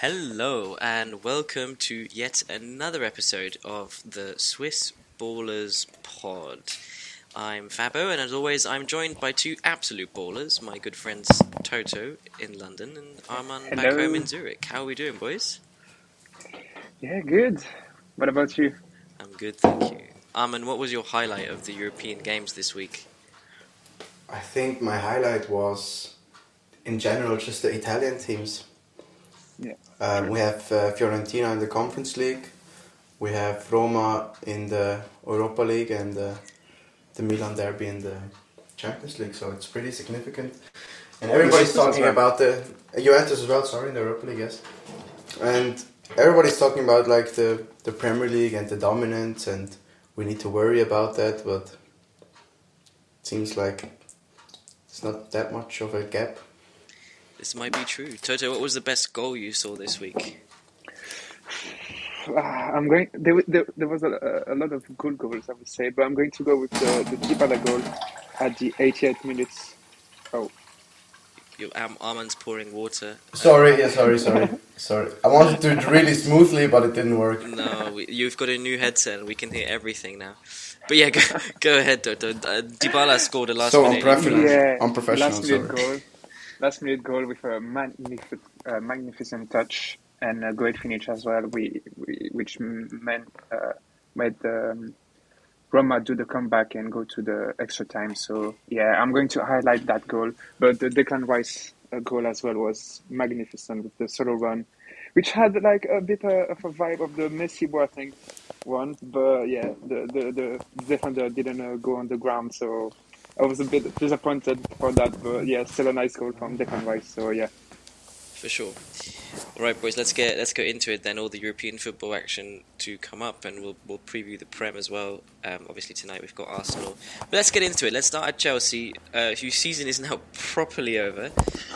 Hello, and welcome to yet another episode of the Swiss Ballers Pod. I'm Fabo, and as always, I'm joined by two absolute ballers, my good friends Toto in London and Arman back home in Zurich. How are we doing, boys? Yeah, good. What about you? I'm good, thank you. Arman, what was your highlight of the European Games this week? I think my highlight was, in general, just the Italian teams. Yeah. Um, we have uh, Fiorentina in the Conference League. We have Roma in the Europa League and uh, the Milan Derby in the Champions League. So it's pretty significant. And everybody's talking about the uh, Juventus as well. Sorry, in the Europa League, yes. And everybody's talking about like the the Premier League and the dominance, and we need to worry about that. But it seems like it's not that much of a gap. This might be true. Toto, what was the best goal you saw this week? Ah, I'm going. There, there, there was a, a lot of good goals, I would say, but I'm going to go with the the Dybala goal at the 88 minutes. Oh, Your Am- Arman's pouring water. Sorry, yeah, sorry, sorry, sorry. I wanted to do it really smoothly, but it didn't work. No, we, you've got a new headset and we can hear everything now. But yeah, go, go ahead, Toto. Uh, Dybala scored a last So minute. unprofessional. yeah, Unprofessional, last minute sorry. goal, last minute goal with a magnificent, uh, magnificent touch and a great finish as well. We, we which meant uh, made um, Roma do the comeback and go to the extra time. So yeah, I'm going to highlight that goal. But the Declan Rice uh, goal as well was magnificent with the solo run, which had like a bit uh, of a vibe of the Messi Boateng one. But yeah, the the, the defender didn't uh, go on the ground, so I was a bit disappointed for that. But yeah, still a nice goal from Declan Rice. So yeah. for sure. All right, boys, let's get let's go into it then. All the European football action to come up, and we'll we'll preview the Prem as well. Um, obviously tonight we've got Arsenal, but let's get into it. Let's start at Chelsea, uh, whose season is now properly over,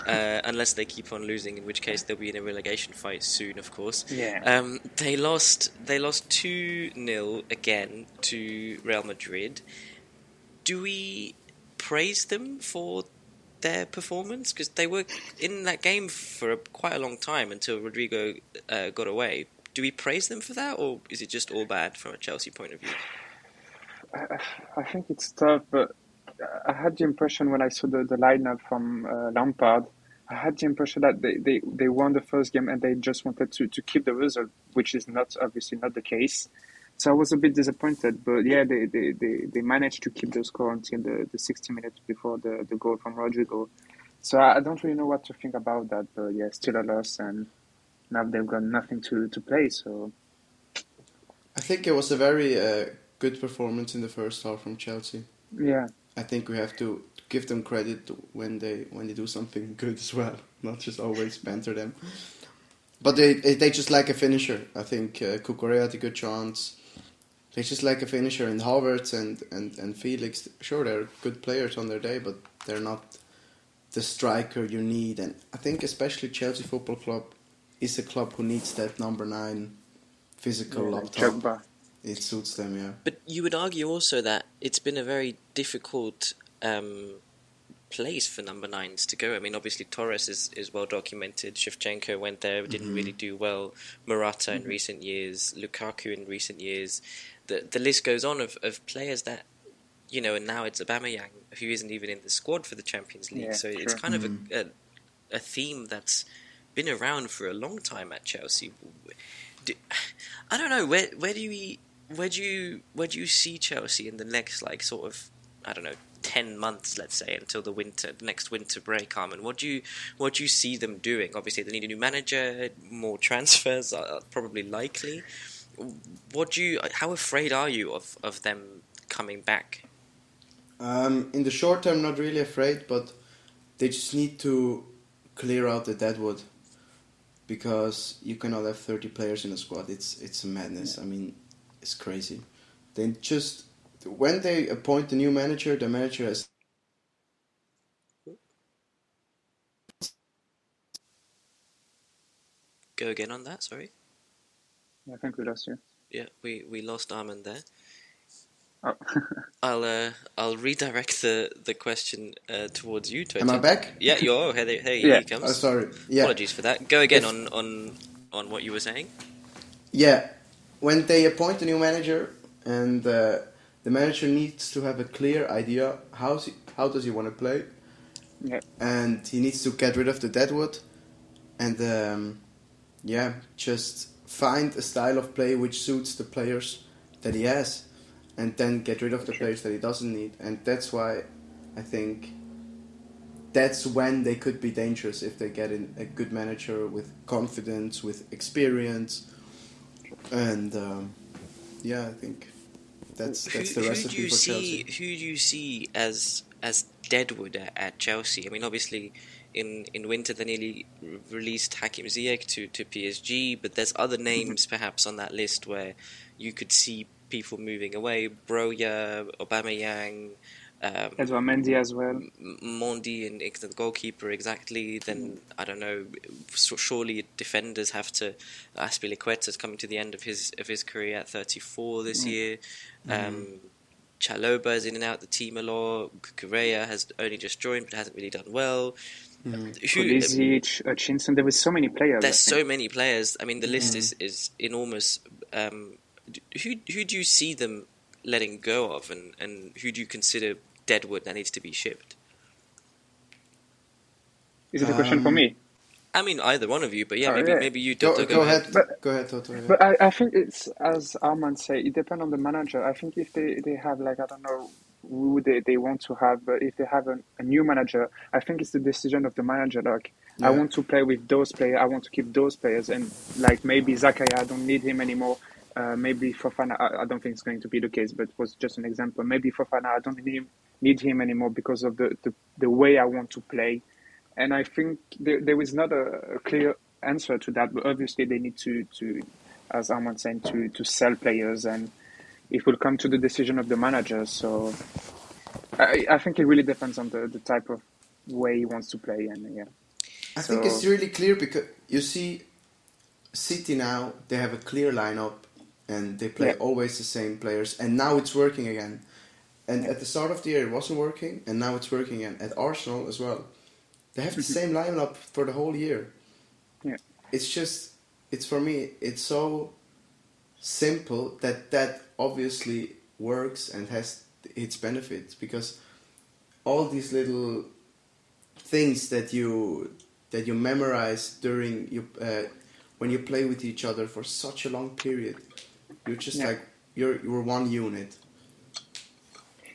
uh, unless they keep on losing, in which case they'll be in a relegation fight soon, of course. Yeah. Um, they lost. They lost two 0 again to Real Madrid. Do we praise them for their performance? Because they were in that game for a, quite a long time until Rodrygo uh, got away. Do we praise them for that, or is it just all bad from a Chelsea point of view? I, I think it's tough, but I had the impression when I saw the, the lineup from uh, Lampard, I had the impression that they, they, they won the first game and they just wanted to, to keep the result, which is not obviously not the case. So I was a bit disappointed, but yeah, they, they, they, they managed to keep the score until the, the 60 minutes before the, the goal from Rodrygo. So I don't really know what to think about that, but yeah, still a loss, and now they've got nothing to, to play. So I think it was a very uh, good performance in the first half from Chelsea. yeah, I think we have to give them credit when they when they do something good as well, not just always banter them. But they they just like a finisher. I think uh, Cucurella had a good chance. They just like a finisher, in Havertz and, and, and Felix. Sure, they're good players on their day, but they're not the striker you need. And I think especially Chelsea Football Club is a club who needs that number nine physical yeah up like top. Drogba. It suits them, yeah. But you would argue also that it's been a very difficult um, place for number nines to go. I mean, obviously Torres is, is well documented. Shevchenko went there, didn't really do well. Morata in recent years, Lukaku in recent years. The the list goes on of, of players that you know, and now it's Aubameyang who isn't even in the squad for the Champions League. Yeah, so it's true. kind of a, mm. a a theme that's been around for a long time at Chelsea. Do, I don't know where where do you where do you where do you see Chelsea in the next like sort of I don't know ten months let's say until the winter next winter break Armin what do you what do you see them doing obviously they need a new manager more transfers are probably likely what do you how afraid are you of of them coming back Um, in the short term, not really afraid, but they just need to clear out the deadwood because you cannot have 30 players in a squad. It's it's a madness. I mean, it's crazy. Then just when they appoint a new manager, the manager has go again on that sorry I think we lost you. yeah we we lost Armin there Oh. I'll uh, I'll redirect the the question uh, towards you. Toto. Am I back? Yeah, you're. Hey, there- hey Yeah. he comes. Oh, sorry. Yeah. Apologies for that. Go again If- on on on what you were saying? Yeah, when they appoint a new manager and uh, the manager needs to have a clear idea how he, how does he want to play, Yeah. and he needs to get rid of the deadwood, and um, yeah, just find a style of play which suits the players that he has, and then get rid of the players that he doesn't need, and that's why I think that's when they could be dangerous if they get in a good manager with confidence, with experience, and um, yeah, I think that's that's the who, who recipe do you for see? Chelsea. Who do you see as as Deadwood at, at Chelsea? I mean, obviously, in, in winter they nearly released Hakim Ziyech to, to PSG, but there's other Mm-hmm. names perhaps on that list where you could see people moving away. Broja, Aubameyang, um, Edouard Mendy as well. Mondi and the goalkeeper exactly. Then I don't know. Surely defenders have to. Azpilicueta's coming to the end of his of his career at 34 this year. Um, Chalobah is in and out the team a lot. Correa has only just joined but hasn't really done well. Who, Pulisic, Hutchinson. There were so many players. there's so many players. I mean, the list is is enormous. Um, who who do you see them letting go of, and, and who do you consider deadwood that needs to be shipped? Is it a question for Um, me? I mean, either one of you, but yeah, Oh, maybe yeah. maybe you Go, Toto, go, ahead. But- go ahead, Toto. yeah. But I, I think it's as Armand say, it depends on the manager. I think if they, they have like I don't know who they, they want to have, but if they have a, a new manager, I think it's the decision of the manager. Like Yeah. I want to play with those players, I want to keep those players, and like maybe Zakaria, I don't need him anymore. Uh, maybe Fofana, I, I don't think it's going to be the case, but it was just an example. Maybe Fofana, I don't need him, need him anymore because of the, the, the way I want to play. And I think there, there is not a, a clear answer to that, but obviously they need to, to as Armand said, to, to sell players, and it will come to the decision of the manager. So I, I think it really depends on the, the type of way he wants to play, and yeah. I think it's really clear because you see, City now they have a clear lineup and they play Yeah. always the same players, and now it's working again. And at the start of the year it wasn't working, and now it's working again. At Arsenal as well, they have the mm-hmm. same lineup for the whole year. Yeah. It's just, it's for me, it's so simple that that obviously works and has its benefits because all these little things that you that you memorize during you uh, when you play with each other for such a long period you're just Yeah. like you're you're one unit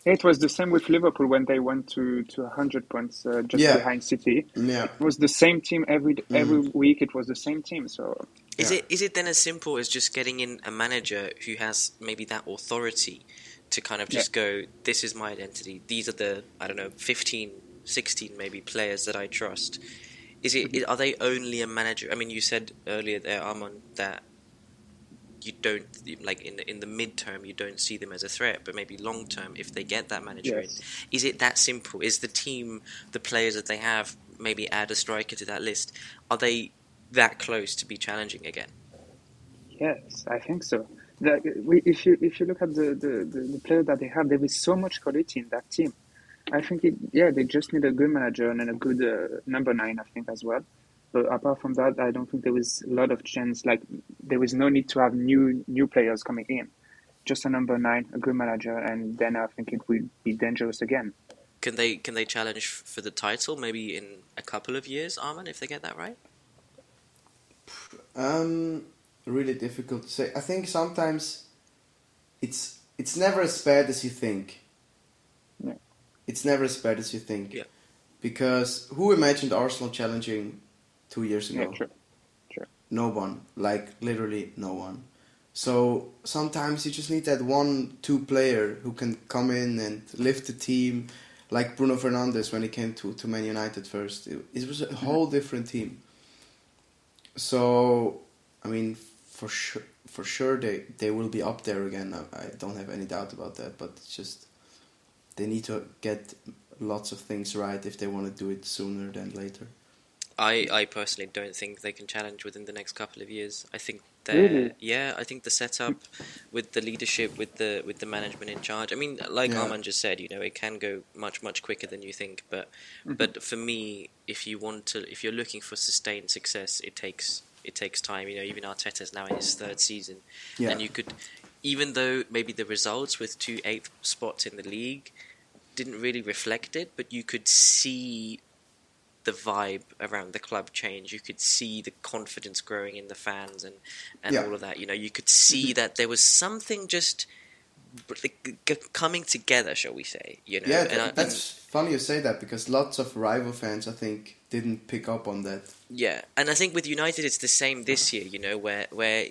It was the same with Liverpool when they went to, to 100 points uh, just Yeah. behind City. yeah It was the same team every every week. It was the same team. So Is Yeah. it is it then as simple as just getting in a manager who has maybe that authority to kind of just go, this is my identity. These are the I don't know 15, 16 maybe players that I trust. Is it Mm-hmm. are they only a manager? I mean, you said earlier there, Armand, that you don't like in the, in the midterm you don't see them as a threat, but maybe long term if they get that manager Yes. in, is it that simple? Is the team the players that they have maybe add a striker to that list? Are they that close to be challenging again? yes, I think so. That we, if you if you look at the, the, the, the player that they have, there is so much quality in that team. I think it, yeah, they just need a good manager and a good uh, number nine. I think as well. But apart from that, I don't think there is a lot of chance. Like there is no need to have new new players coming in. Just a number nine, a good manager, and then I think it will be dangerous again. Can they can they challenge for the title maybe in a couple of years, Armin, if they get that right? Um really difficult to say. I think sometimes it's it's never as bad as you think. Yeah. it's never as bad as you think. Yeah. because who imagined arsenal challenging two years Yeah, ago true. no one. Like literally no one. So sometimes you just need that one two player who can come in and lift the team. Like bruno fernandes when he came to, to man united first. It, it was a whole different team so i mean for sure for sure they, they will be up there again I, I don't have any doubt about that but just they need to get lots of things right if they want to do it sooner than later I, I personally don't think they can challenge within the next couple of years. I think Really? yeah, I think the setup with the leadership, with the with the management in charge. I mean, like Yeah. Armand just said, you know, it can go much much quicker than you think. But Mm-hmm. but for me, if you want to, if you're looking for sustained success, it takes it takes time. You know, even Arteta's now in his third season, Yeah. and you could, even though maybe the results with two eighth spots in the league didn't really reflect it, but you could see the vibe around the club change. You could see the confidence growing in the fans and and Yeah. all of that. You know, you could see mm-hmm. that there was something just coming together, shall we say? You know, yeah, and I- that's funny you say that because lots of rival fans, I think, didn't pick up on that. Yeah, and I think with United it's the same this year. You know, where where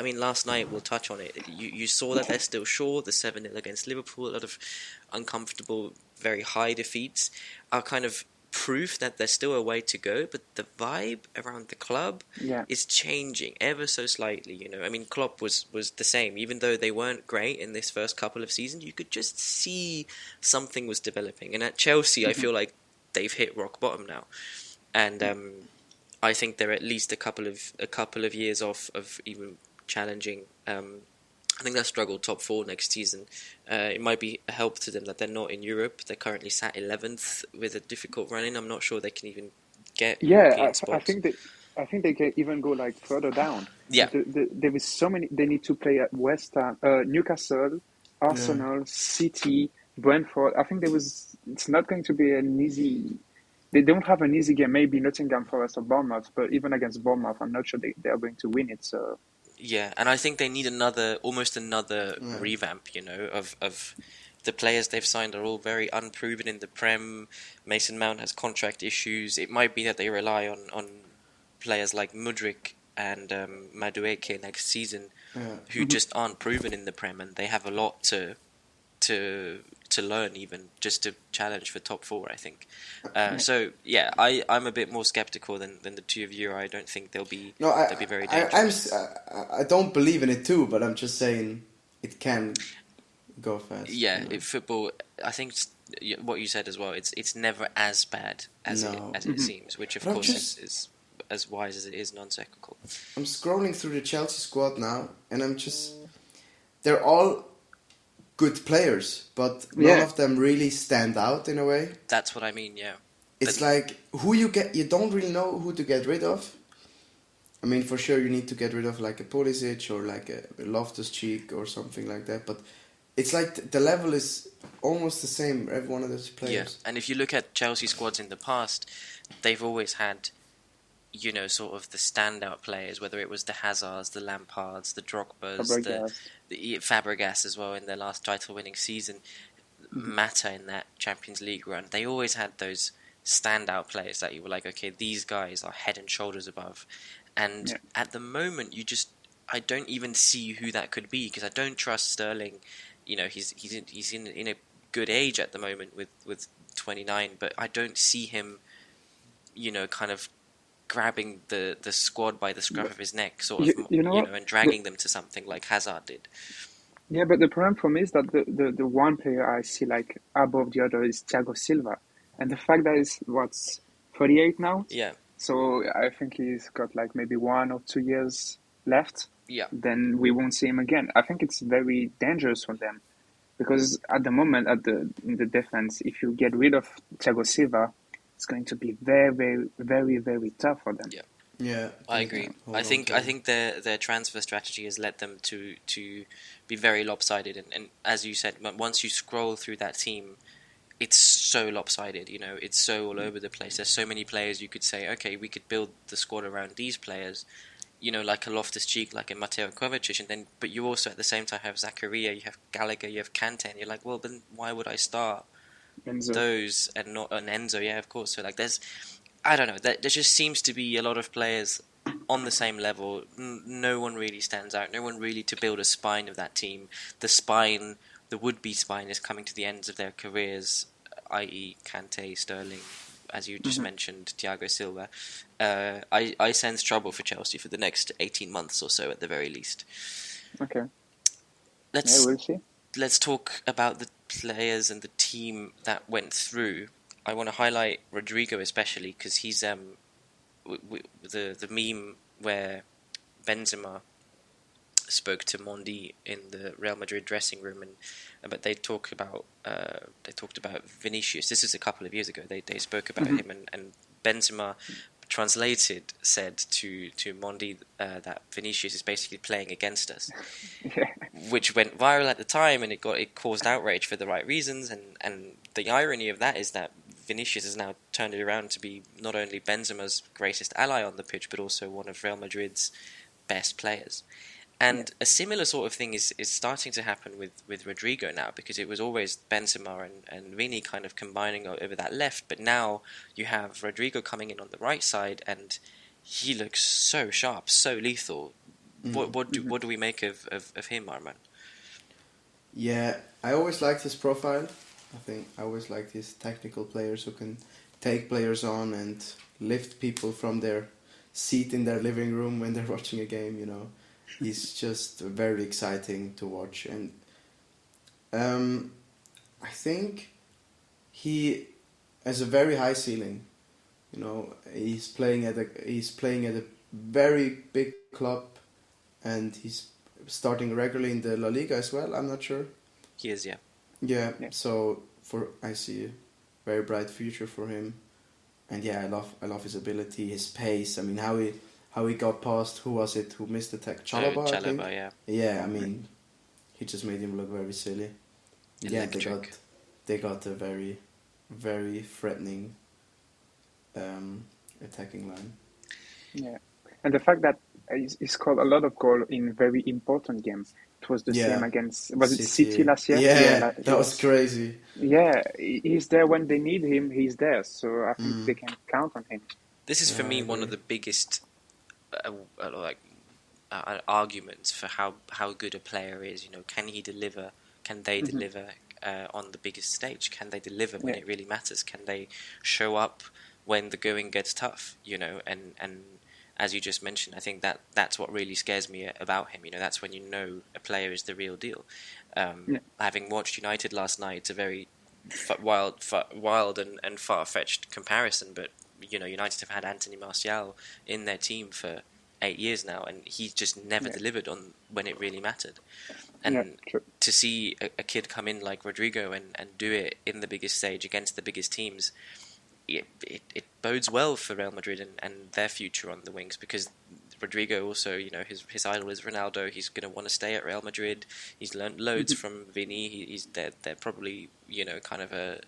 I mean, last night we'll touch on it. You you saw that they're still short. The seven 0 against Liverpool, a lot of uncomfortable, very high defeats are kind of proof that there's still a way to go. But the vibe around the club Yeah. is changing ever so slightly. You know, I mean, Klopp was was the same, even though they weren't great in this first couple of seasons. You could just see something was developing, and at Chelsea, I feel like they've hit rock bottom now, and um, I think they're at least a couple of a couple of years off of even challenging. Um, I think they'll struggle top four next season. Uh, it might be a help to them that they're not in Europe. They're currently sat eleventh with a difficult run-in. I'm not sure they can even get Yeah, European I, I think they, I think they can even go like further down. Yeah. The, the, there is so many. They need to play at West Ham, uh, Newcastle, Arsenal, City, Brentford. I think there was. It's not going to be an easy. They don't have an easy game. Maybe Nottingham Forest or Bournemouth, but even against Bournemouth, I'm not sure they, they are going to win it. So Yeah, and I think they need another, almost another Yeah. revamp. You know, of of the players they've signed are all very unproven in the Prem. Mason Mount has contract issues. It might be that they rely on on players like Mudryk and um, Madueke next season, Yeah. who just aren't proven in the Prem, and they have a lot to to to learn even just to challenge for top four. I think. Uh, so yeah, I I'm a bit more skeptical than, than the two of you. I don't think they'll be No, I, they'll be very I, dangerous. I'm, s- I, I don't believe in it too, but I'm just saying it can go fast. Yeah, you know? football. I think it's, what you said as well. It's it's never as bad as No. it, as it seems, which of But course just- is, is as wise as it is non-cyclical. I'm scrolling through the Chelsea squad now, and I'm just. They're all good players, but none Yeah. of them really stand out in a way. That's what I mean. Yeah, It's But- like who you get, you don't really know who to get rid of. I mean, for sure, you need to get rid of like a Pulisic or like a Loftus Cheek or something like that. But it's like the level is almost the same. Every one of those yeah. players. And if you look at Chelsea squads in the past, they've always had, you know, sort of the standout players. Whether it was the Hazards, the Lampards, the Drogbas, the Fabregas. the Fabregas as well in their last title-winning season, mm-hmm. Mata in that Champions League run. They always had those standout players that you were like, okay, these guys are head and shoulders above. And Yeah. at the moment, you just I don't even see who that could be because I don't trust Sterling. You know, he's he's in, he's in in a good age at the moment with with 29, but I don't see him. You know, kind of grabbing the, the squad by the scruff of his neck, sort of, You- you know what? and dragging them to something like Hazard did. Yeah, but the problem for me is that the, the, the one player I see like above the other is Thiago Silva, and the fact that he's what's 38 now, Yeah, so I think he's got like maybe one or two years left. yeah. Then we won't see him again. I think it's very dangerous for them because at the moment at the in the defense, if you get rid of Thiago Silva, it's going to be very very very very tough for them. Yeah. Yeah, I agree. can hold I think I think their their transfer strategy has led them to to be very lopsided, and, and as you said, m- once you scroll through that team, it's so lopsided. You know, it's so all over the place. There's so many players you could say, okay, we could build the squad around these players. You know, like a Loftus Cheek, like a Mateo Kovacic, and then but you also at the same time have Zakaria, you have Gallagher, you have Kante, and you're like, well, then why would I start So, those and not an Enzo, yeah, of course. So like, there's, I don't know, there, there just seems to be a lot of players on the same level. N- no one really stands out. No one really to build a spine of that team. The spine, the would-be spine, is coming to the ends of their careers, i.e., Kante, Sterling, as you just Mhm. mentioned, Thiago Silva. Uh, I I sense trouble for Chelsea for the next eighteen months or so, at the very least. okay, Let's yeah, we'll see. Let's talk about the players and the team that went through. I want to highlight Rodrygo especially because he's um w- w- the the meme where Benzema spoke to Mendy in the Real Madrid dressing room and but they talk about uh, they talked about Vinicius. This is a couple of years ago. They they spoke about Mhm. him and, and Benzema translated, said to to Mendy uh, that Vinicius is basically playing against us, Yeah. which went viral at the time, and it got it caused outrage for the right reasons. And and the irony of that is that Vinicius has now turned it around to be not only Benzema's greatest ally on the pitch, but also one of Real Madrid's best players. And a similar sort of thing is, is starting to happen with, with Rodrygo now because it was always Benzema and, and Vini kind of combining over that left, but now you have Rodrygo coming in on the right side and he looks so sharp, so lethal. Mm. What what do mm-hmm. what do we make of, of, of him, Arman? Yeah, I always liked his profile. I think I always liked his technical players who can take players on and lift people from their seat in their living room when they're watching a game. You know, he's just very exciting to watch, and um, I think he has a very high ceiling. You know, he's playing at a he's playing at a very big club, and he's starting regularly in the La Liga as well. I'm not sure. He is, yeah. Yeah, Yeah. so for I see a very bright future for him, and yeah, I love I love his ability, his pace. I mean, how he how he got past who was it who missed the tech? Chalobah, Uh, I think. Yeah. Yeah, I mean, he just made him look very silly. Yeah, they got they got a very very threatening um, attacking line. Yeah, and the fact that he's, he scored a lot of goals in very important games. It was the Yeah. same against was it City last year? Yeah, like, that was crazy. Yeah, he's there when they need him. He's there, so I think Mm. they can count on him. This is for Yeah, me one of the biggest uh, like uh, arguments for how how good a player is. You know, can he deliver? Can they Mhm. deliver uh, on the biggest stage? Can they deliver when Yeah. it really matters? Can they show up when the going gets tough? You know, and and as you just mentioned, I think that that's what really scares me about him. You know, that's when you know a player is the real deal. Um, Yeah. Having watched United last night, it's a very f- wild, wild and, and far fetched comparison. But you know, United have had Anthony Martial in their team for eight years now, and he's just never Yeah. delivered on when it really mattered. And yeah, to see a, a kid come in like Rodrygo and, and do it in the biggest stage against the biggest teams, it, it, it bodes well for Real Madrid and, and their future on the wings because Rodrygo also, you know, his his idol is Ronaldo. He's going to want to stay at Real Madrid. He's learned loads mm-hmm. from Vini. He, he's they're, they're probably you know kind of a,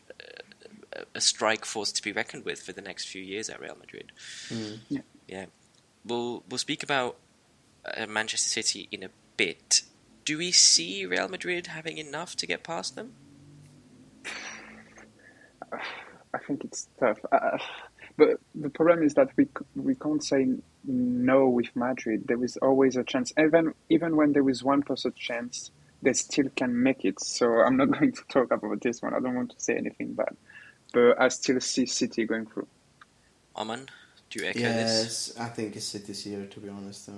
a a strike force to be reckoned with for the next few years at Real Madrid. Mm. Yeah, we'll we'll speak about uh, Manchester City in a bit. Do we see Real Madrid having enough to get past them? I think it's tough. Uh, but the problem is that we we can't say no with Madrid. There is always a chance. Even even when there is one percent chance, they still can make it. So I'm not going to talk about this one. I don't want to say anything bad. But I still see City going through. Aman, do you echo this? Yes, I think it's City's year to be honest. I,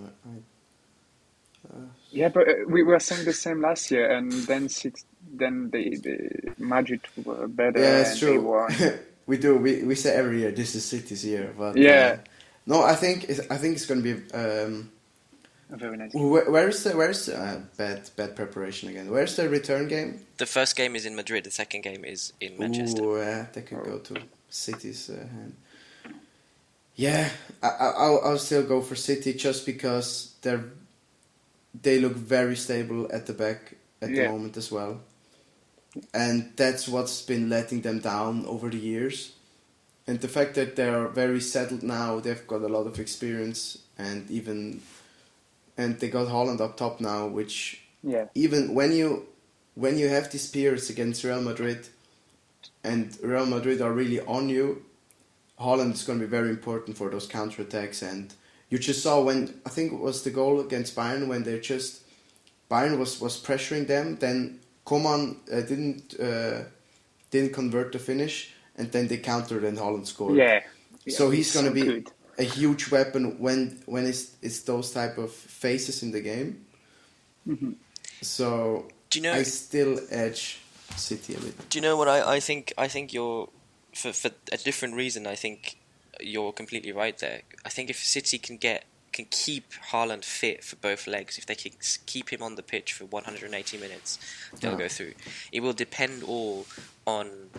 uh, Yeah, but uh, we were saying the same last year, and then City, then the the Madrid were better. yeah, and it's they true. we do. We we say every year this is City's year, but Yeah. uh, no, I think it's, I think it's going to be. Um, Very nice. where, where's the where's uh, bad bad preparation again? Where's the return game? The first game is in Madrid. The second game is in Manchester. Ooh, yeah, that could go to City's uh, hand. Yeah, I, I, I'll, I'll still go for City just because they're they look very stable at the back at Yeah. the moment as well, and that's what's been letting them down over the years. And the fact that they're very settled now, they've got a lot of experience, and even and they got Haaland up top now, which Yeah, even when you when you have these peers against Real Madrid and Real Madrid are really on you, Haaland is going to be very important for those counter attacks. And you just saw when I think it was the goal against Bayern when they just Bayern was, was pressuring them. Then Coman uh, didn't uh, didn't convert the finish, and then they countered and Haaland scored. yeah. So he's gonna be good. A huge weapon when when it's it's those type of faces in the game. Mhm. So Do you know? I still edge City a bit. Do you know what I, I think? I think you're for for a different reason. I think you're completely right there. I think if City can get can keep Haaland fit for both legs, if they can keep him on the pitch for 180 minutes, they'll Yeah. go through. It will depend all on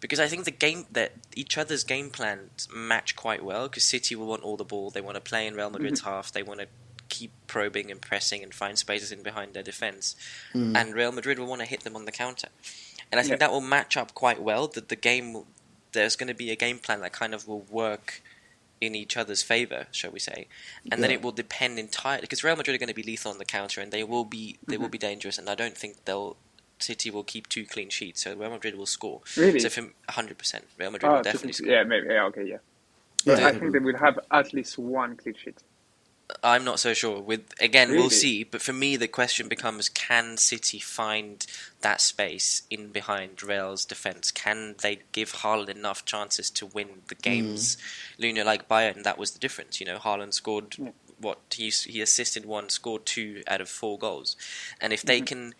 because I think the game that each other's game plans match quite well. Because City will want all the ball, they want to play in Real Madrid's half, they want to keep probing and pressing and find spaces in behind their defense, Mm. and Real Madrid will want to hit them on the counter. And I think Yeah. that will match up quite well. That the game, there's going to be a game plan that kind of will work in each other's favor, shall we say? And then it will depend entirely because Real Madrid are going to be lethal on the counter, and they will be they will be dangerous. And I don't think they'll City will keep two clean sheets, so Real Madrid will score. Really? So for hundred percent, Real Madrid Oh, will definitely score. yeah, maybe. Yeah, okay, yeah. Yeah, I think they will have at least one clean sheet. I'm not so sure. With again, we'll see. But for me, the question becomes: Can City find that space in behind Real's defense? Can they give Haaland enough chances to win the games? You know, like Bayern, that was the difference. You know, Haaland scored Yeah. what he he assisted one, scored two out of four goals, and if they Mhm. can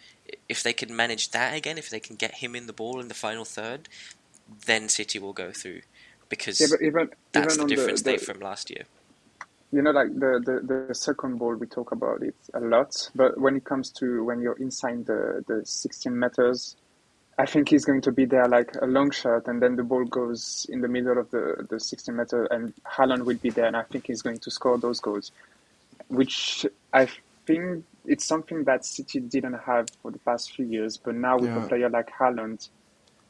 if they can manage that again, if they can get him in the ball in the final third, then City will go through because Yeah, but even that's even the difference the, they the from last year. you know, like the, the, the second ball, we talk about it a lot. But when it comes to when you're inside the, the 16 meters, I think he's going to be there like a long shot, and then the ball goes in the middle of the, the 16 meter, and Haaland will be there, and I think he's going to score those goals, which I think it's something that City didn't have for the past few years. But now with Yeah. a player like Haaland,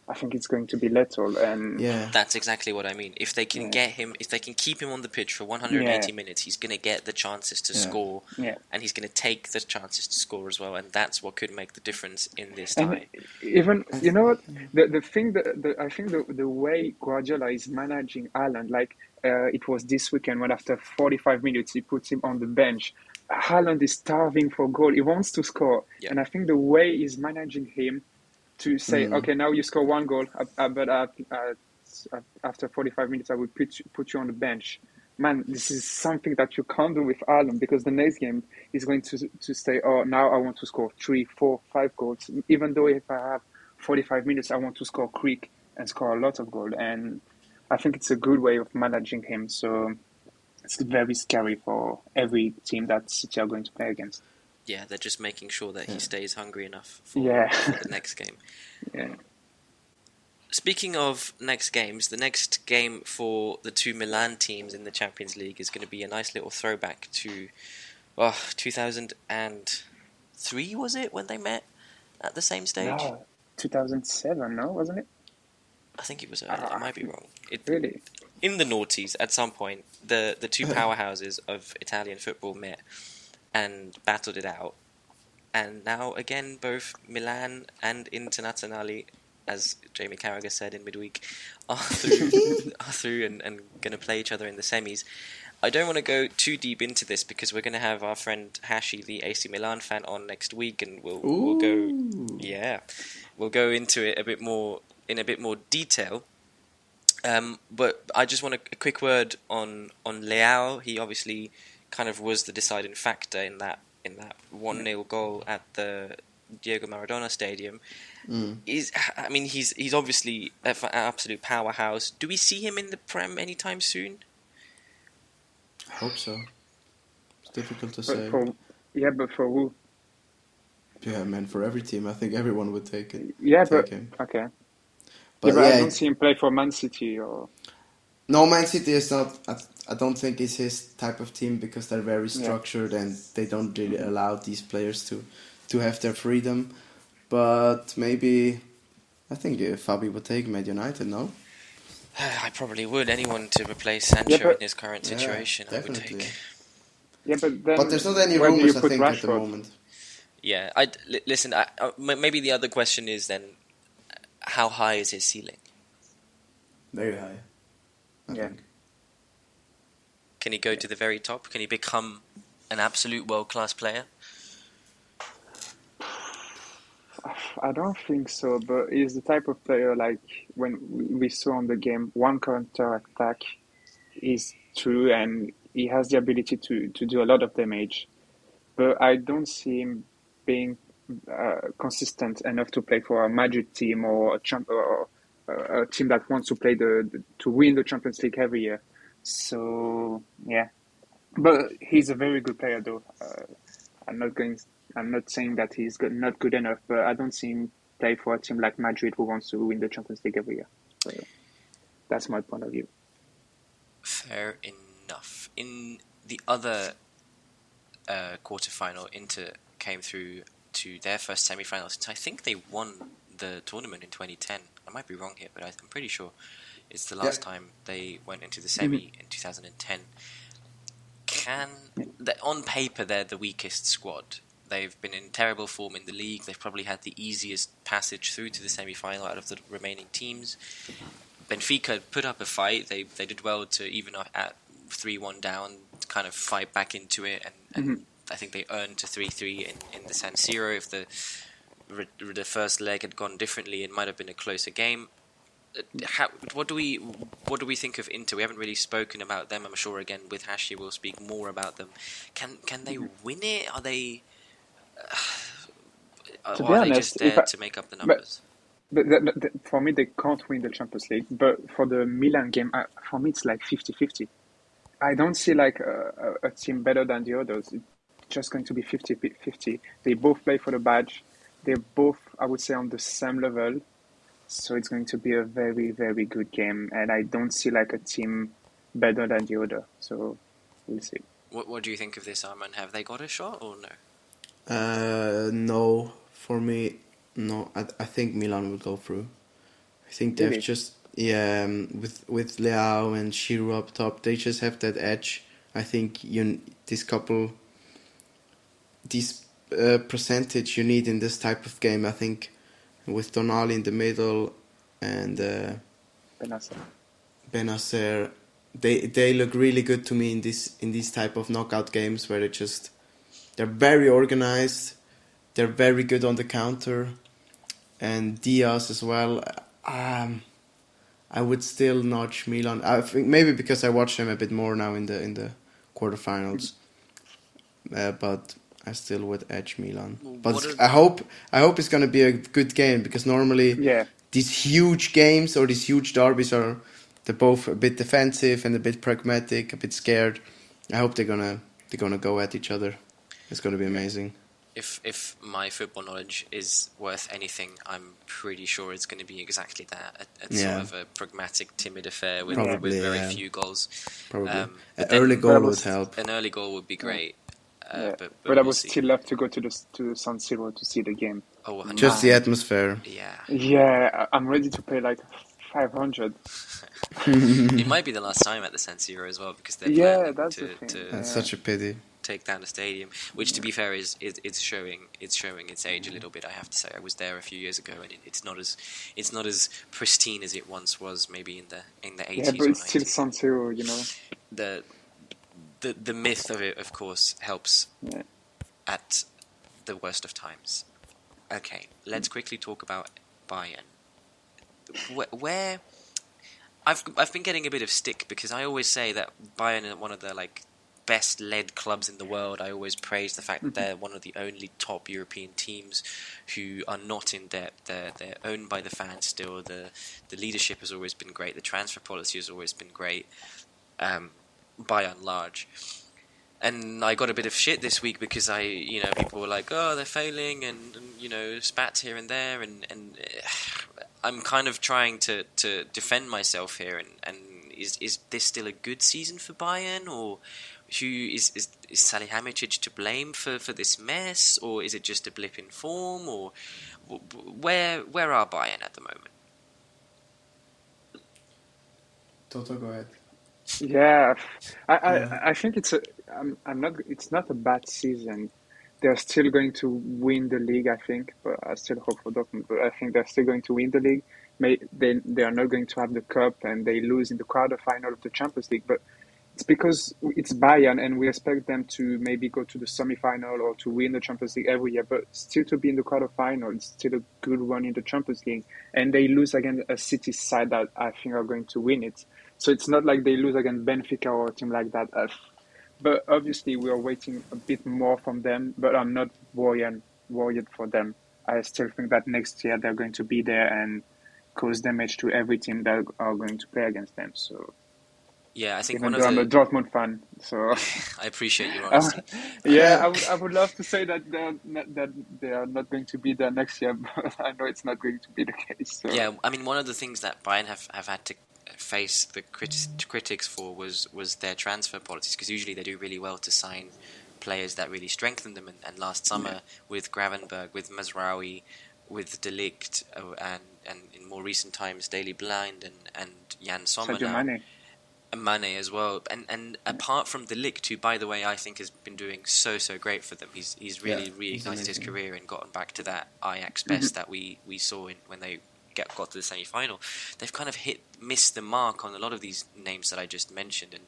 I think it's going to be lethal. And Yeah. That's exactly what I mean. If they can Yeah. get him, if they can keep him on the pitch for 180 minutes, he's going to get the chances to Yeah. score, yeah. and he's going to take the chances to score as well, and that's what could make the difference in this And tie. even you know what the the thing that the, I think the the way Guardiola is managing Haaland, like uh, it was this weekend when after 45 minutes he puts him on the bench. Haaland is starving for goal. He wants to score, Yeah. and I think the way he's managing him to say, Mm. okay, now you score one goal, uh, uh, but uh, uh, after 45 minutes I will put you, put you on the bench. Man, this is something that you can't do with Haaland because the next game is going to to say, oh, now I want to score three, four, five goals. Even though if I have 45 minutes, I want to score quick and score a lot of goals. And I think it's a good way of managing him. So it's very scary for every team that City are going to play against. Yeah, they're just making sure that Yeah. he stays hungry enough for, Yeah. for the next game. Yeah. Speaking of next games, the next game for the two Milan teams in the Champions League is going to be a nice little throwback to, well, 2003 was it when they met at the same stage? No, 2007, no, wasn't it? I think it was ah, earlier. I might be wrong. It, Really? In the noughties, at some point, the the two powerhouses of Italian football met and battled it out. And now again, both Milan and Internazionale, as Jamie Carragher said in midweek, are through, are through and, and going to play each other in the semis. I don't want to go too deep into this because we're going to have our friend Hashi, the AC Milan fan, on next week, and we'll we'll go yeah, we'll go into it a bit more in a bit more detail. Um, but I just want a, a quick word on on Leao. He obviously kind of was the deciding factor in that in that one 0 goal at the Diego Maradona Stadium. Mm. Is I mean he's he's obviously an absolute powerhouse. Do we see him in the Prem anytime soon? I hope so. It's difficult to But say. for, yeah, but for who? Yeah, man, for every team, I think everyone would take it. Yeah, Take but him. okay. But yeah, but I don't see him play for Man City or no, Man City is not. I, I don't think it's his type of team because they're very Yeah. structured and they don't really allow these players to to have their freedom. But maybe I think Fabi would take Man United. No, I probably would. Anyone to replace Sancho Yeah, but- in his current Yeah, situation, I would definitely. take. yeah, but then but there's not any where do you rumors. I put think at the moment. Yeah, I li- listen. I, uh, m- maybe the other question is then, how high is his ceiling? Very high. I Yeah. think. Can he go to the very top? Can he become an absolute world class player? I don't think so, but he's the type of player like when we saw on the game, one counter attack is true, and he has the ability to, to do a lot of damage. But I don't see him being uh, consistent enough to play for a Madrid team or a, champ- or a, a team that wants to play the, the to win the Champions League every year. So yeah, but he's a very good player though. Uh, I'm not going. I'm not saying that he's good, not good enough, but I don't see him play for a team like Madrid who wants to win the Champions League every year. So that's my point of view. Fair enough. In the other uh, quarterfinal, Inter came through to their first semi-final since I think they won the tournament in 2010. I might be wrong here, but I'm pretty sure it's the last Yeah. time they went into the semi in 2010. Can on paper they're the weakest squad. They've been in terrible form in the league. They've probably had the easiest passage through to the semi-final out of the remaining teams. Benfica put up a fight. They they did well to even at three one down, kind of fight back into it, and, and Mhm. I think they earned to three three in, in the San Siro. If the the first leg had gone differently, it might have been a closer game. Uh, How, what do we what do we think of Inter? We haven't really spoken about them. I'm sure again with Hashi we'll speak more about them. Can can they win it? Are they? Uh, To be are they honest, just there I- to make up the numbers? But th th th- for me, they can't win the Champions League. But for the Milan game, uh, for me, it's like 50-50. I don't see like a, a, a team better than the others. It's just going to be 50-50. They both play for the badge. They're both, I would say, on the same level. So it's going to be a very, very good game. And I don't see like a team better than the other. So we'll see. What what do you think of this, Arman? Have they got a shot or no? Uh, no, for me, no. I, I think Milan will go through. I think they've Really? just yeah um, with with Leao and Giroud up top, they just have that edge. I think you this couple, this uh, percentage you need in this type of game. I think with Tonali in the middle and uh, Benassa. Bennacer, they they look really good to me in this in these type of knockout games where they just they're very organized, they're very good on the counter, and Diaz as well. Um, I would still notch Milan. I think maybe because I watch them a bit more now in the in the quarterfinals, uh, but I still would edge Milan. But What I hope I hope it's gonna be a good game because normally Yeah. these huge games or these huge derbies are they're both a bit defensive and a bit pragmatic, a bit scared. I hope they're gonna they're gonna go at each other. It's gonna be amazing. If if my football knowledge is worth anything, I'm pretty sure it's going to be exactly that. A, a Yeah. sort of a pragmatic, timid affair with, Probably, with very yeah. few goals. Probably Um, an early goal would help. An early goal would be great. Uh, yeah. but, But, but I we'll see. still left to go to the to San Siro to see the game. Oh, 100 Just the atmosphere. yeah. Yeah, I- I'm ready to pay like 500. it might be the last time at the San Siro as well because they're Yeah, that's to, the thing. to That's Yeah. such a pity. take down the stadium. Which, to be fair, is, is it's showing it's showing its age a little bit. I have to say, I was there a few years ago, and it, it's not as it's not as pristine as it once was. Maybe in the in the Yeah, eighties but it's still. San Siro, you know. The the the myth of it, of course, helps Yeah. at the worst of times. Okay, let's quickly talk about Bayern. Where, where I've I've been getting a bit of stick because I always say that Bayern are one of the like best led clubs in the world. I always praise the fact that they're one of the only top European teams who are not in debt. They're they're owned by the fans still. The the leadership has always been great. The transfer policy has always been great. Um, by and large. And I got a bit of shit this week because I, you know, people were like, "Oh, they're failing," and, and you know, spats here and there, and and I'm kind of trying to, to defend myself here. And, and is is this still a good season for Bayern, or who is is, is Salihamidzic to blame for, for this mess, or is it just a blip in form, or where where are Bayern at the moment? Toto, go ahead. Yeah, I, I, Yeah. I think it's a. I'm, I'm not. It's not a bad season. They're still going to win the league, I think, but I still hope for Dortmund. But I think they're still going to win the league. May they they are not going to have the cup, and they lose in the quarterfinal of the Champions League. But it's because it's Bayern, and we expect them to maybe go to the semi-final or to win the Champions League every year. But still to be in the quarterfinal, it's still a good run in the Champions League, and they lose against a City side that I think are going to win it. So it's not like they lose against Benfica or a team like that. Uh, But obviously, we are waiting a bit more from them. But I'm not worried, worried for them. I still think that next year they're going to be there and cause damage to every team that are going to play against them. So Yeah, I think even one of I'm a the. Dortmund fan. So I appreciate your uh, yeah, I would I would love to say that they're not, that they are not going to be there next year, but I know it's not going to be the case. So. Yeah, I mean, one of the things that Bayern have, have had to face the crit- critics for was was their transfer policies because usually they do really well to sign players that really strengthen them. And, and last summer with Gravenberch, with Mazraoui, with De Ligt, uh, and and in more recent times Daley Blind and and Yann Sommer Sadio. Mane. and as well. And and apart from De Ligt, who by the way I think has been doing so so great for them. He's he's really Yeah, he's reignited his career and gotten back to that Ajax best that we we saw in, when they get got to the semi final. They've kind of hit missed the mark on a lot of these names that I just mentioned, and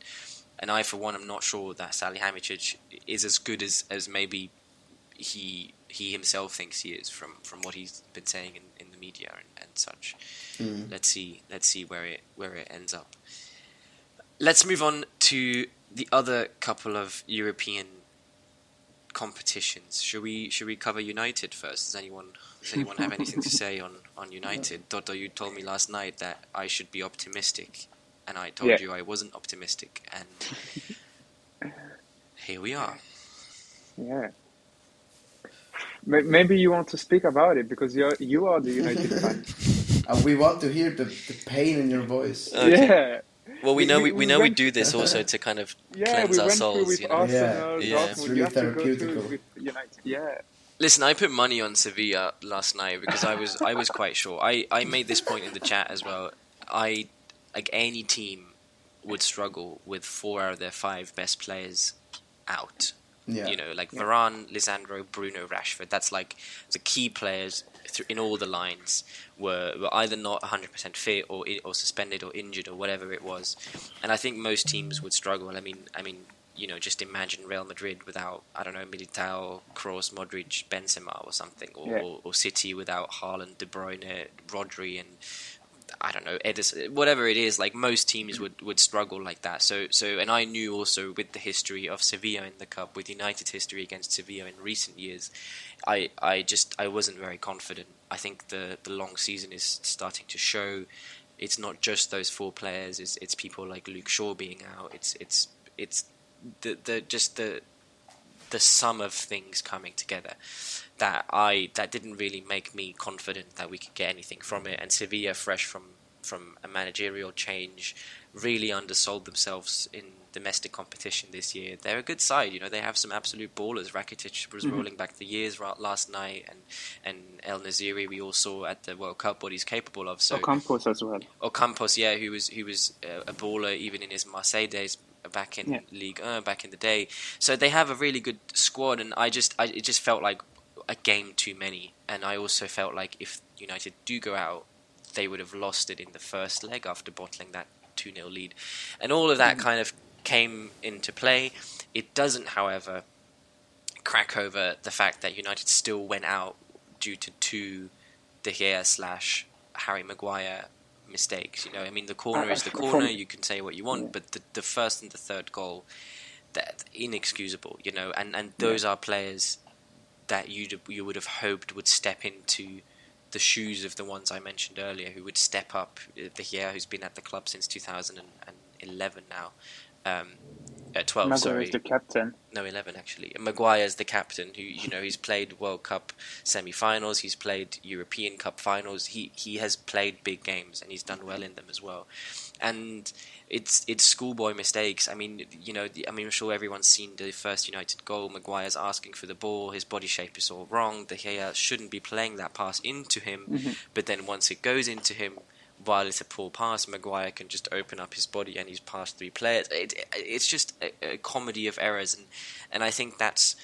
and I for one am not sure that Sally Salihamidzic is as good as as maybe he he himself thinks he is from from what he's been saying in, in the media and, and such Mm. let's see let's see where it where it ends up. Let's move on to the other couple of European competitions. Should we should we cover United first? Does anyone does anyone have anything to say on, on United? Dodo, you told me last night that I should be optimistic, and I told Yeah. you I wasn't optimistic, and here we are. Yeah. Maybe you want to speak about it because you're you are the United fan. And we want to hear the, the pain in your voice. Okay. Yeah, Well, we We- know we- we, we we know we do this also to kind of yeah. cleanse We our went souls. with you know? Arsenal, Yeah. Dortmund. It's really you have to go through therapeutical. Yeah, Listen, I put money on Sevilla last night because I was I was quite sure. I, I made this point in the chat as well. I like any team would struggle with four out of their five best players out. Yeah. You know, like Yeah. Varane, Lisandro, Bruno, Rashford. That's like the key players thr- in all the lines were, were either not 100% fit or or suspended or injured or whatever it was. And I think most teams would struggle. I mean, I mean, you know, just imagine Real Madrid without I don't know Militao, Kroos, Modric, Benzema or something, or, Yeah. or, or City without Haaland, De Bruyne, Rodri, and I don't know Ederson, whatever it is. Like most teams would, would struggle like that. So so, and I knew also with the history of Sevilla in the cup, with United's history against Sevilla in recent years, I I just I wasn't very confident. I think the the long season is starting to show. It's not just those four players. It's it's people like Luke Shaw being out. It's it's it's the the just the the sum of things coming together that I that didn't really make me confident that we could get anything from it. And Sevilla, fresh from from a managerial change, really undersold themselves in domestic competition this year. They're a good side, you know. They have some absolute ballers. Rakitic was Mhm. rolling back the years last night, and and En-Nesyri we all saw at the World Cup what he's capable of. So Ocampos as well. Ocampos, yeah, who was who was uh, a baller even in his Marseille days back in Yeah. League One back in the day. So they have a really good squad, and I just I, it just felt like a game too many, and I also felt like if United do go out, they would have lost it in the first leg after bottling that two 0 lead, and all of that mm-hmm. kind of came into play. It doesn't, however, crack over the fact that United still went out due to two De Gea slash Harry Maguire mistakes. You know, I mean, the corner is the corner. You can say what you want, Yeah. but the, the first and the third goal, that inexcusable. You know, and and those are players that you you would have hoped would step into the shoes of the ones I mentioned earlier, who would step up. The De Gea, who's been at the club since 2011 now. Um, uh, 12, Maguire sorry is the captain. no, eleven actually. And Maguire's the captain, who you know he's played World Cup semi-finals, he's played European Cup finals. He he has played big games and he's done well in them as well. And it's it's schoolboy mistakes. I mean, you know, the- I mean, I'm sure everyone's seen the first United goal. Maguire's asking for the ball, his body shape is all wrong. De Gea shouldn't be playing that pass into him, Mhm. but then once it goes into him, while it's a poor pass, Maguire can just open up his body and he's past three players. It, it, it's just a, a comedy of errors, and and I think that's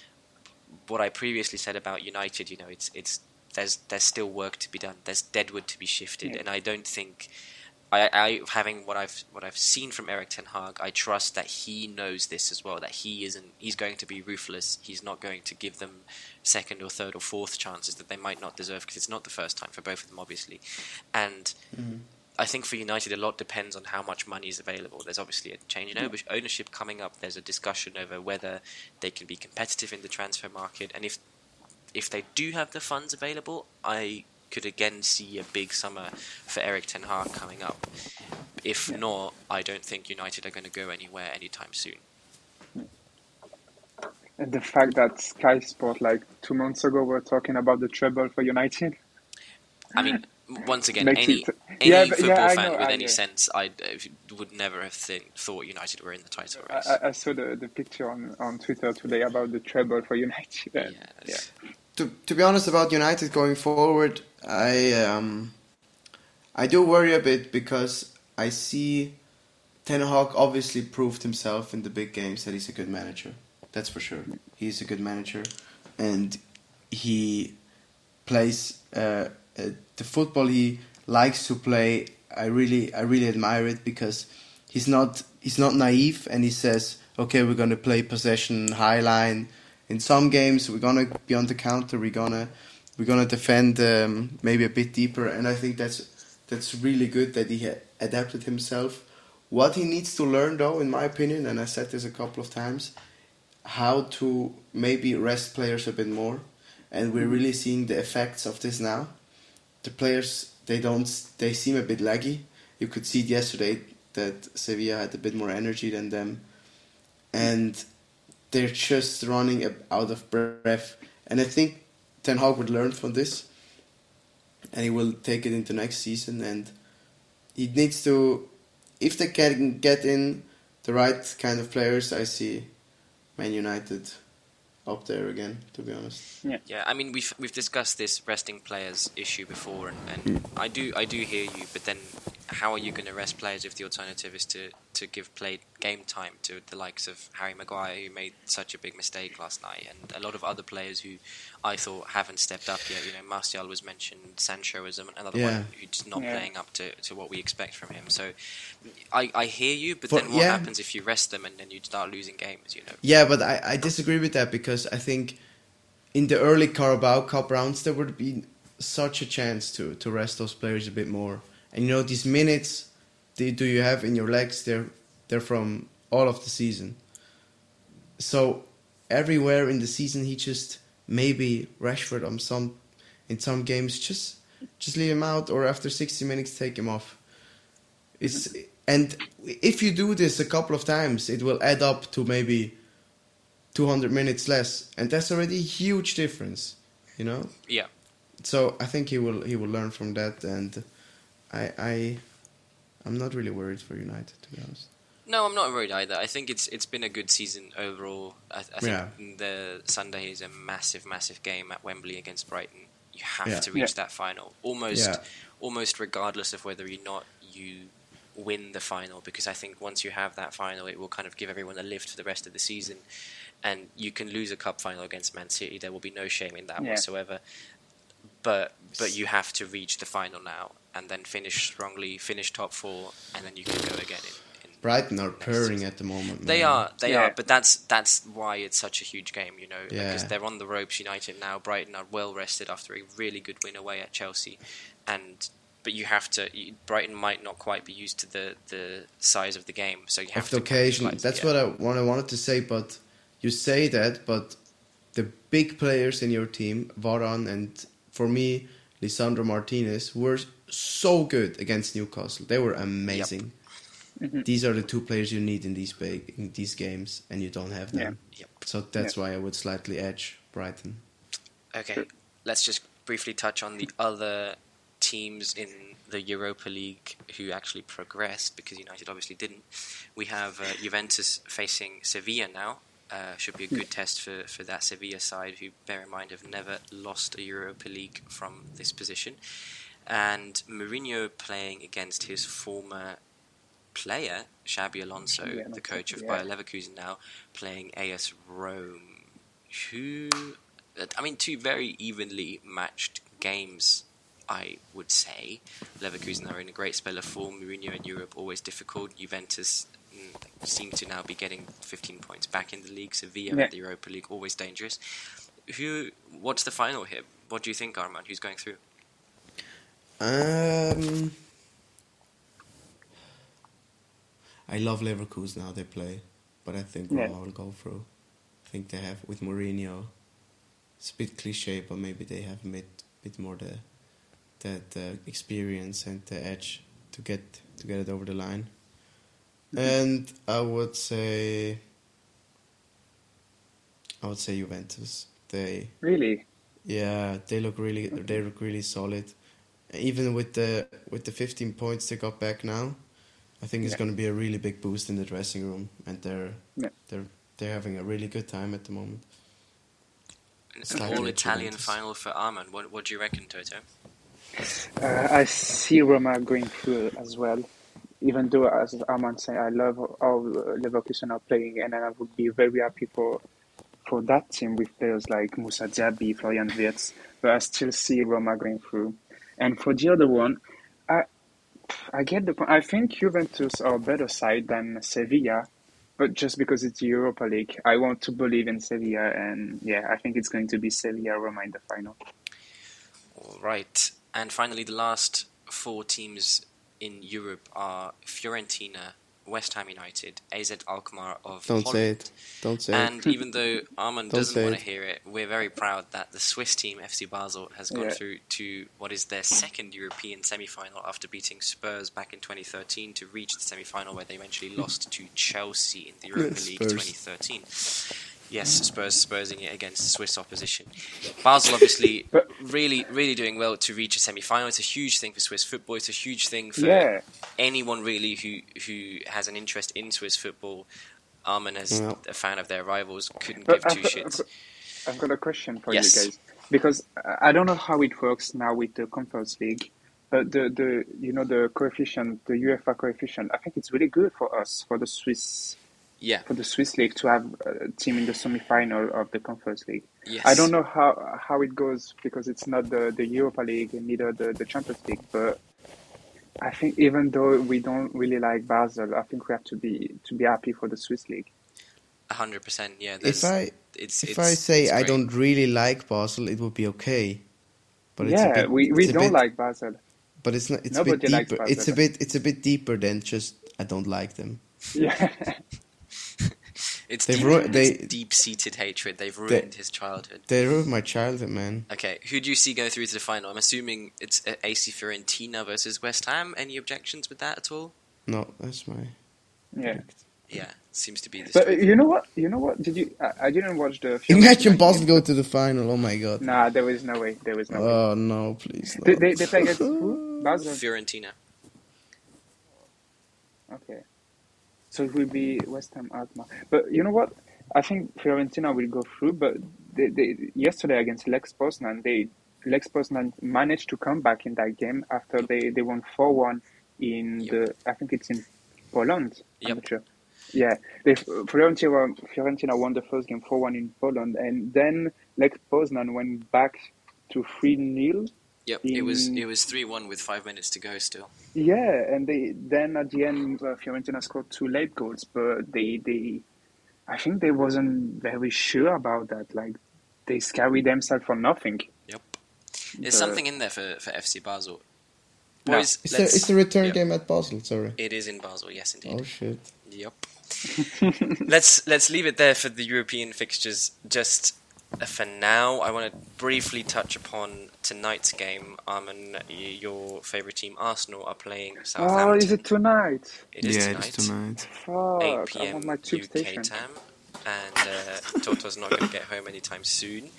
what I previously said about United. You know, it's it's there's there's still work to be done. There's deadwood to be shifted, Yeah. and I don't think. I, I having what I've what I've seen from Eric Ten Hag, I trust that he knows this as well. That he isn't. He's going to be ruthless. He's not going to give them second or third or fourth chances that they might not deserve because it's not the first time for both of them, obviously. And Mhm. I think for United, a lot depends on how much money is available. There's obviously a change in ownership- ownership coming up. There's a discussion over whether they can be competitive in the transfer market, and if if they do have the funds available, I could again see a big summer for Eric Ten Hag coming up. If Yeah. not, I don't think United are going to go anywhere anytime soon. And the fact that Sky Sport, like two months ago, were talking about the treble for United. I mean, once again, Makes any it- any Yeah, football yeah, fan know, with I- any yeah. sense, I would never have think, thought United were in the title I, race. I- I saw the, the picture on, on Twitter today about the treble for United. yeah, and- yeah. to to be honest about United going forward, I um, I do worry a bit because I see Ten Hag obviously proved himself in the big games that he's a good manager. That's for sure. He's a good manager, and he plays uh, uh, the football he likes to play. I really I really admire it because he's not he's not naive and he says, okay, we're gonna play possession, high line. In some games, we're gonna be on the counter. We're gonna we're gonna defend um, maybe a bit deeper, and I think that's that's really good that he adapted himself. What he needs to learn, though, in my opinion, and I said this a couple of times, how to maybe rest players a bit more, and we're mm-hmm. really seeing the effects of this now. The players they don't they seem a bit laggy. You could see it yesterday that Sevilla had a bit more energy than them, and they're just running out of breath. And I think Ten Hag would learn from this, and he will take it into next season. And he needs to, if they can get in the right kind of players, I see Man United up there again. To be honest, Yeah, yeah. I mean we've we've discussed this resting players issue before, and, and hmm. I do I do hear you, but then how are you going to rest players if the alternative is to, to give play game time to the likes of Harry Maguire who made such a big mistake last night, and a lot of other players who I thought haven't stepped up yet. You know, Martial was mentioned, Sancho was another Yeah. one who's not Yeah. playing up to, to what we expect from him. So I, I hear you, but For- then what yeah. happens if you rest them and then you start losing games? You know. yeah, but I, I disagree with that because I think in the early Carabao Cup rounds there would be such a chance to to rest those players a bit more. And you know these minutes they, do you have in your legs? They're they're from all of the season. So everywhere in the season he just maybe Rashford on some in some games just just leave him out or after 60 minutes take him off. It's and if you do this a couple of times it will add up to maybe 200 minutes less and that's already a huge difference, you know? Yeah. so I think he will he will learn from that, and I I I'm not really worried for United to be honest. No, I'm not worried either. I think it's it's been a good season overall. I, I think Yeah. the Sunday is a massive, massive game at Wembley against Brighton. You have Yeah. to reach Yeah. that final, almost, Yeah. almost regardless of whether or not you win the final. Because I think once you have that final, it will kind of give everyone a lift for the rest of the season. And you can lose a cup final against Man City. There will be no shame in that Yeah. whatsoever. But but you have to reach the final now, and then finish strongly, finish top four, and then you can go again. In, in Brighton are purring season. at the moment. They man. are, they Yeah. are, but that's that's why it's such a huge game, you know, Yeah. because they're on the ropes. United now, Brighton are well rested after a really good win away at Chelsea, and but you have to. You, Brighton might not quite be used to the the size of the game, so you have Of the to occasion, that's what I what I wanted to say. But you say that, but the big players in your team, Varane and for me, Lisandro Martinez, were so good against Newcastle. They were amazing. These are the two players you need in these big in these games, and you don't have them. Yep. So that's why I would slightly edge Brighton. Okay, Sure. let's just briefly touch on the other teams in the Europa League who actually progressed because United obviously didn't. We have uh, Juventus facing Sevilla now. Uh, should be a good test for, for that Sevilla side, who, bear in mind, have never lost a Europa League from this position. And Mourinho playing against his former player, Xabi Alonso, Yeah, the coach of yeah. Bayer Leverkusen now, playing AS Rome, who I mean, two very evenly matched games, I would say. Leverkusen are in a great spell of form. Mourinho in Europe always difficult. Juventus mm, seem to now be getting 15 points back in the league. Sevilla Yeah. in the Europa League always dangerous. Who? What's the final here? What do you think, Armand? Who's going through? Um, I love Leverkusen how they play, but I think Yeah. Roma will go through. I think they have with Mourinho. It's a bit cliche, but maybe they have a bit, bit more the that uh, experience and the edge to get to get it over the line. And I would say, I would say Juventus. They Really? yeah, they look really they look really solid. Even with the with the 15 points they got back now, I think it's Yeah. going to be a really big boost in the dressing room, and they're Yeah. they're they're having a really good time at the moment. An It's like all Italian final for Arman. What what do you reckon, Toto? Uh, I see Roma going through as well. Even though, as Armand said, I love how Leverkusen are playing, and I would be very happy for for that team with players like Moussa Diaby, Florian Wirtz. But I still see Roma going through. And for the other one, I I get the point. I think Juventus are a better side than Sevilla, but just because it's Europa League, I want to believe in Sevilla, and yeah, I think it's going to be Sevilla Roma in the final. All right. And finally, the last four teams in Europe are Fiorentina, West Ham United, AZ Alkmaar of Don't Holland. say it. Don't say And it. even though Armand doesn't want to hear it, we're very proud that the Swiss team FC Basel has gone Yeah. through to what is their second European semi-final after beating Spurs back in 2013 to reach the semi-final where they eventually lost to Chelsea in the Europa League Spurs. 2013. Yes, Spurs Spursing it against Swiss opposition. Basel obviously But- really really doing well to reach a semi-final. It's a huge thing for Swiss football. It's a huge thing for Yeah. anyone really who who has an interest in Swiss football. Armin, as Yeah. a fan of their rivals, couldn't But give two I've, shits. I've, I've got a question for Yes. you guys because I I don't know how it works now with the Conference League, but the, the you know the coefficient, the UEFA coefficient, I think it's really good for us for the Swiss Yeah, for the Swiss league to have a team in the semi-final of the Conference League. yes. I don't know how how it goes because it's not the, the Europa League and neither the, the Champions League, but I think even though we don't really like Basel, I think we have to be to be happy for the Swiss league. hundred percent. Yeah, If I it's, if it's, I say I don't really like Basel, it would be okay. But yeah, a bit, we, we it's don't bit- like Basel. But it's not. It's a Nobody bit likes deeper. Basel. It's a bit. It's a bit deeper than just I don't like them. Yeah. It's They've deep, ru- it's they- deep-seated hatred. They've ruined his childhood. They ruined my childhood, man. Okay, who do you see going through to the final? I'm assuming it's uh, AC Fiorentina versus West Ham. Any objections with that at all? No, that's my. yeah. predict. Yeah, seems to be the But uh, straight- you know what? You know what? Did you? I, I didn't watch the. Imagine Fiorentina Basel game. go to the final. Oh my god. Nah, there was no way. There was no way. Oh no, please. No. They, they, they play against who? Basel. Fiorentina. Okay. So it will be West Ham Alkmaar. But you know what? I think Fiorentina will go through. But they, they, yesterday against Lech Poznan, they Lech Poznan managed to come back in that game after they, they won four one in Yep. the. I think it's in Poland. I'm not sure. Yeah, they Fiorentina Fiorentina won the first game four one in Poland, and then Lech Poznan went back to three 0 Yep, it was it was three one with five minutes to go still. Yeah, and they then at the end uh, Fiorentina scored two late goals, but they they I think they wasn't very sure about that. Like they scary themselves for nothing. Yep. There's The- something in there for, for FC Basel. No. It's a, it's the return yep. game at Basel. Sorry. It is in Basel, yes indeed. Oh shit. Yep. let's let's leave it there for the European fixtures. Just for now, I want to briefly touch upon tonight's game. Armin, y- your favourite team, Arsenal, are playing Southampton. Oh, is it tonight? It is yeah, tonight. it's tonight. Fuck! 8 I'm p.m. on my tube UK station. time, and uh, Toto's not going to get home anytime soon.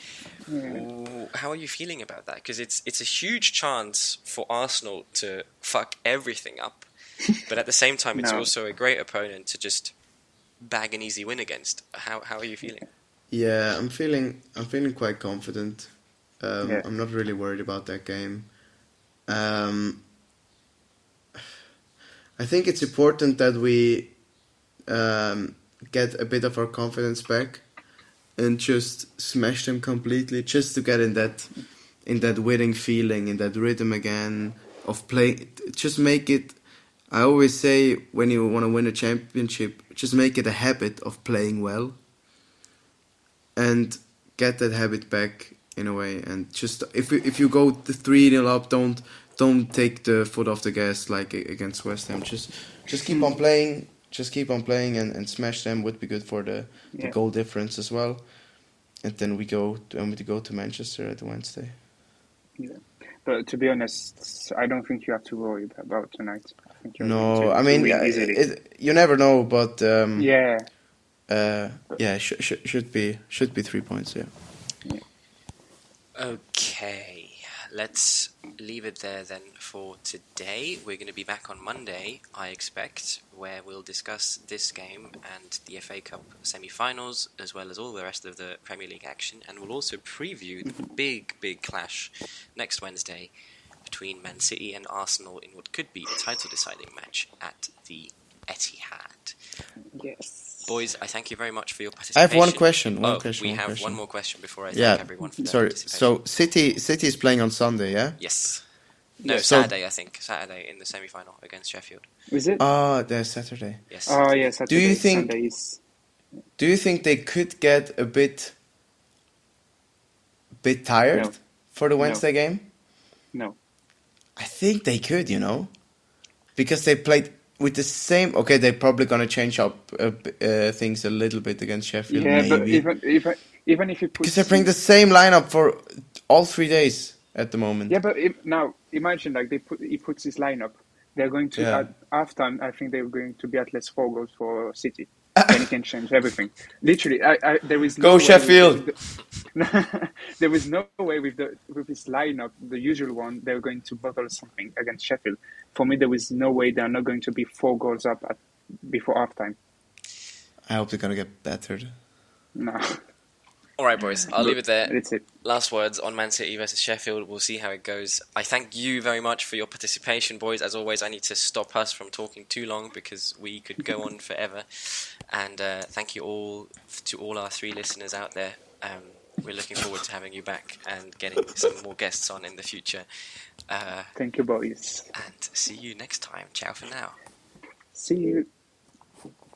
Yeah. How are you feeling about that? Because it's it's a huge chance for Arsenal to fuck everything up, but at the same time, it's No. also a great opponent to just bag an easy win against. How how are you feeling? Yeah, I'm feeling. I'm feeling quite confident. Um, Yeah. I'm not really worried about that game. Um, I think it's important that we um, get a bit of our confidence back and just smash them completely, just to get in that in that winning feeling, in that rhythm again of play. Just make it. I always say when you want to win a championship, just make it a habit of playing well and get that habit back in a way. And just if you, if you go three 0 up, don't don't take the foot off the gas like against West Ham. Just just keep on playing. Just keep on playing and, and smash them would be good for the, the Yeah. goal difference as well. And then we go and we go to Manchester at Wednesday. Yeah. But to be honest, I don't think you have to worry about tonight. I No, to- I mean, win uh, it, you never know, but um, yeah, uh, yeah, sh- sh- should be should be three points. Yeah. Okay, let's leave it there then for today. We're going to be back on Monday, I expect, where we'll discuss this game and the FA Cup semi-finals, as well as all the rest of the Premier League action, and we'll also preview the big, big clash next Wednesday between Man City and Arsenal in what could be a title-deciding match at the Etihad. yes. Boys, I thank you very much for your participation. I have one question. One oh, question. we one have question. one more question before I thank Yeah. everyone for their Sorry. participation. So City City is playing on Sunday. Yeah. Yes. No, Yes. So- Saturday, I think. Saturday in the semi final against Sheffield. Is it? Ah, there's Saturday. Yes. oh yes. Do you think- Sunday Do you think they could get a bit bit tired No. for the No. Wednesday game? No. I think they could, you know, because they played with the same. Okay, they're probably gonna change up uh, uh, things a little bit against Sheffield, Yeah, but even even even if you because they're playing the same lineup for all three days at the moment. Yeah, but if, now imagine like they put he puts his lineup. They're going to Yeah. at halftime. I think they're going to be at least four goals for City. And he can change everything. Literally, I, I, there is Go no way Sheffield! with the- there was no way with the with his lineup, the usual one, they're going to bottle something against Sheffield. For me, there was no way they're not going to be four goals up at before halftime. I hope they're gonna get battered. No, All right, boys. I'll leave it there. that's it. Last words on Man City versus Sheffield. We'll see how it goes. I thank you very much for your participation, boys. As always, I need to stop us from talking too long because we could go on forever. And uh, thank you all to all our three listeners out there. Um, we're looking forward to having you back and getting some more guests on in the future. Uh, Thank you, boys. and see you next time. Ciao for now. See you.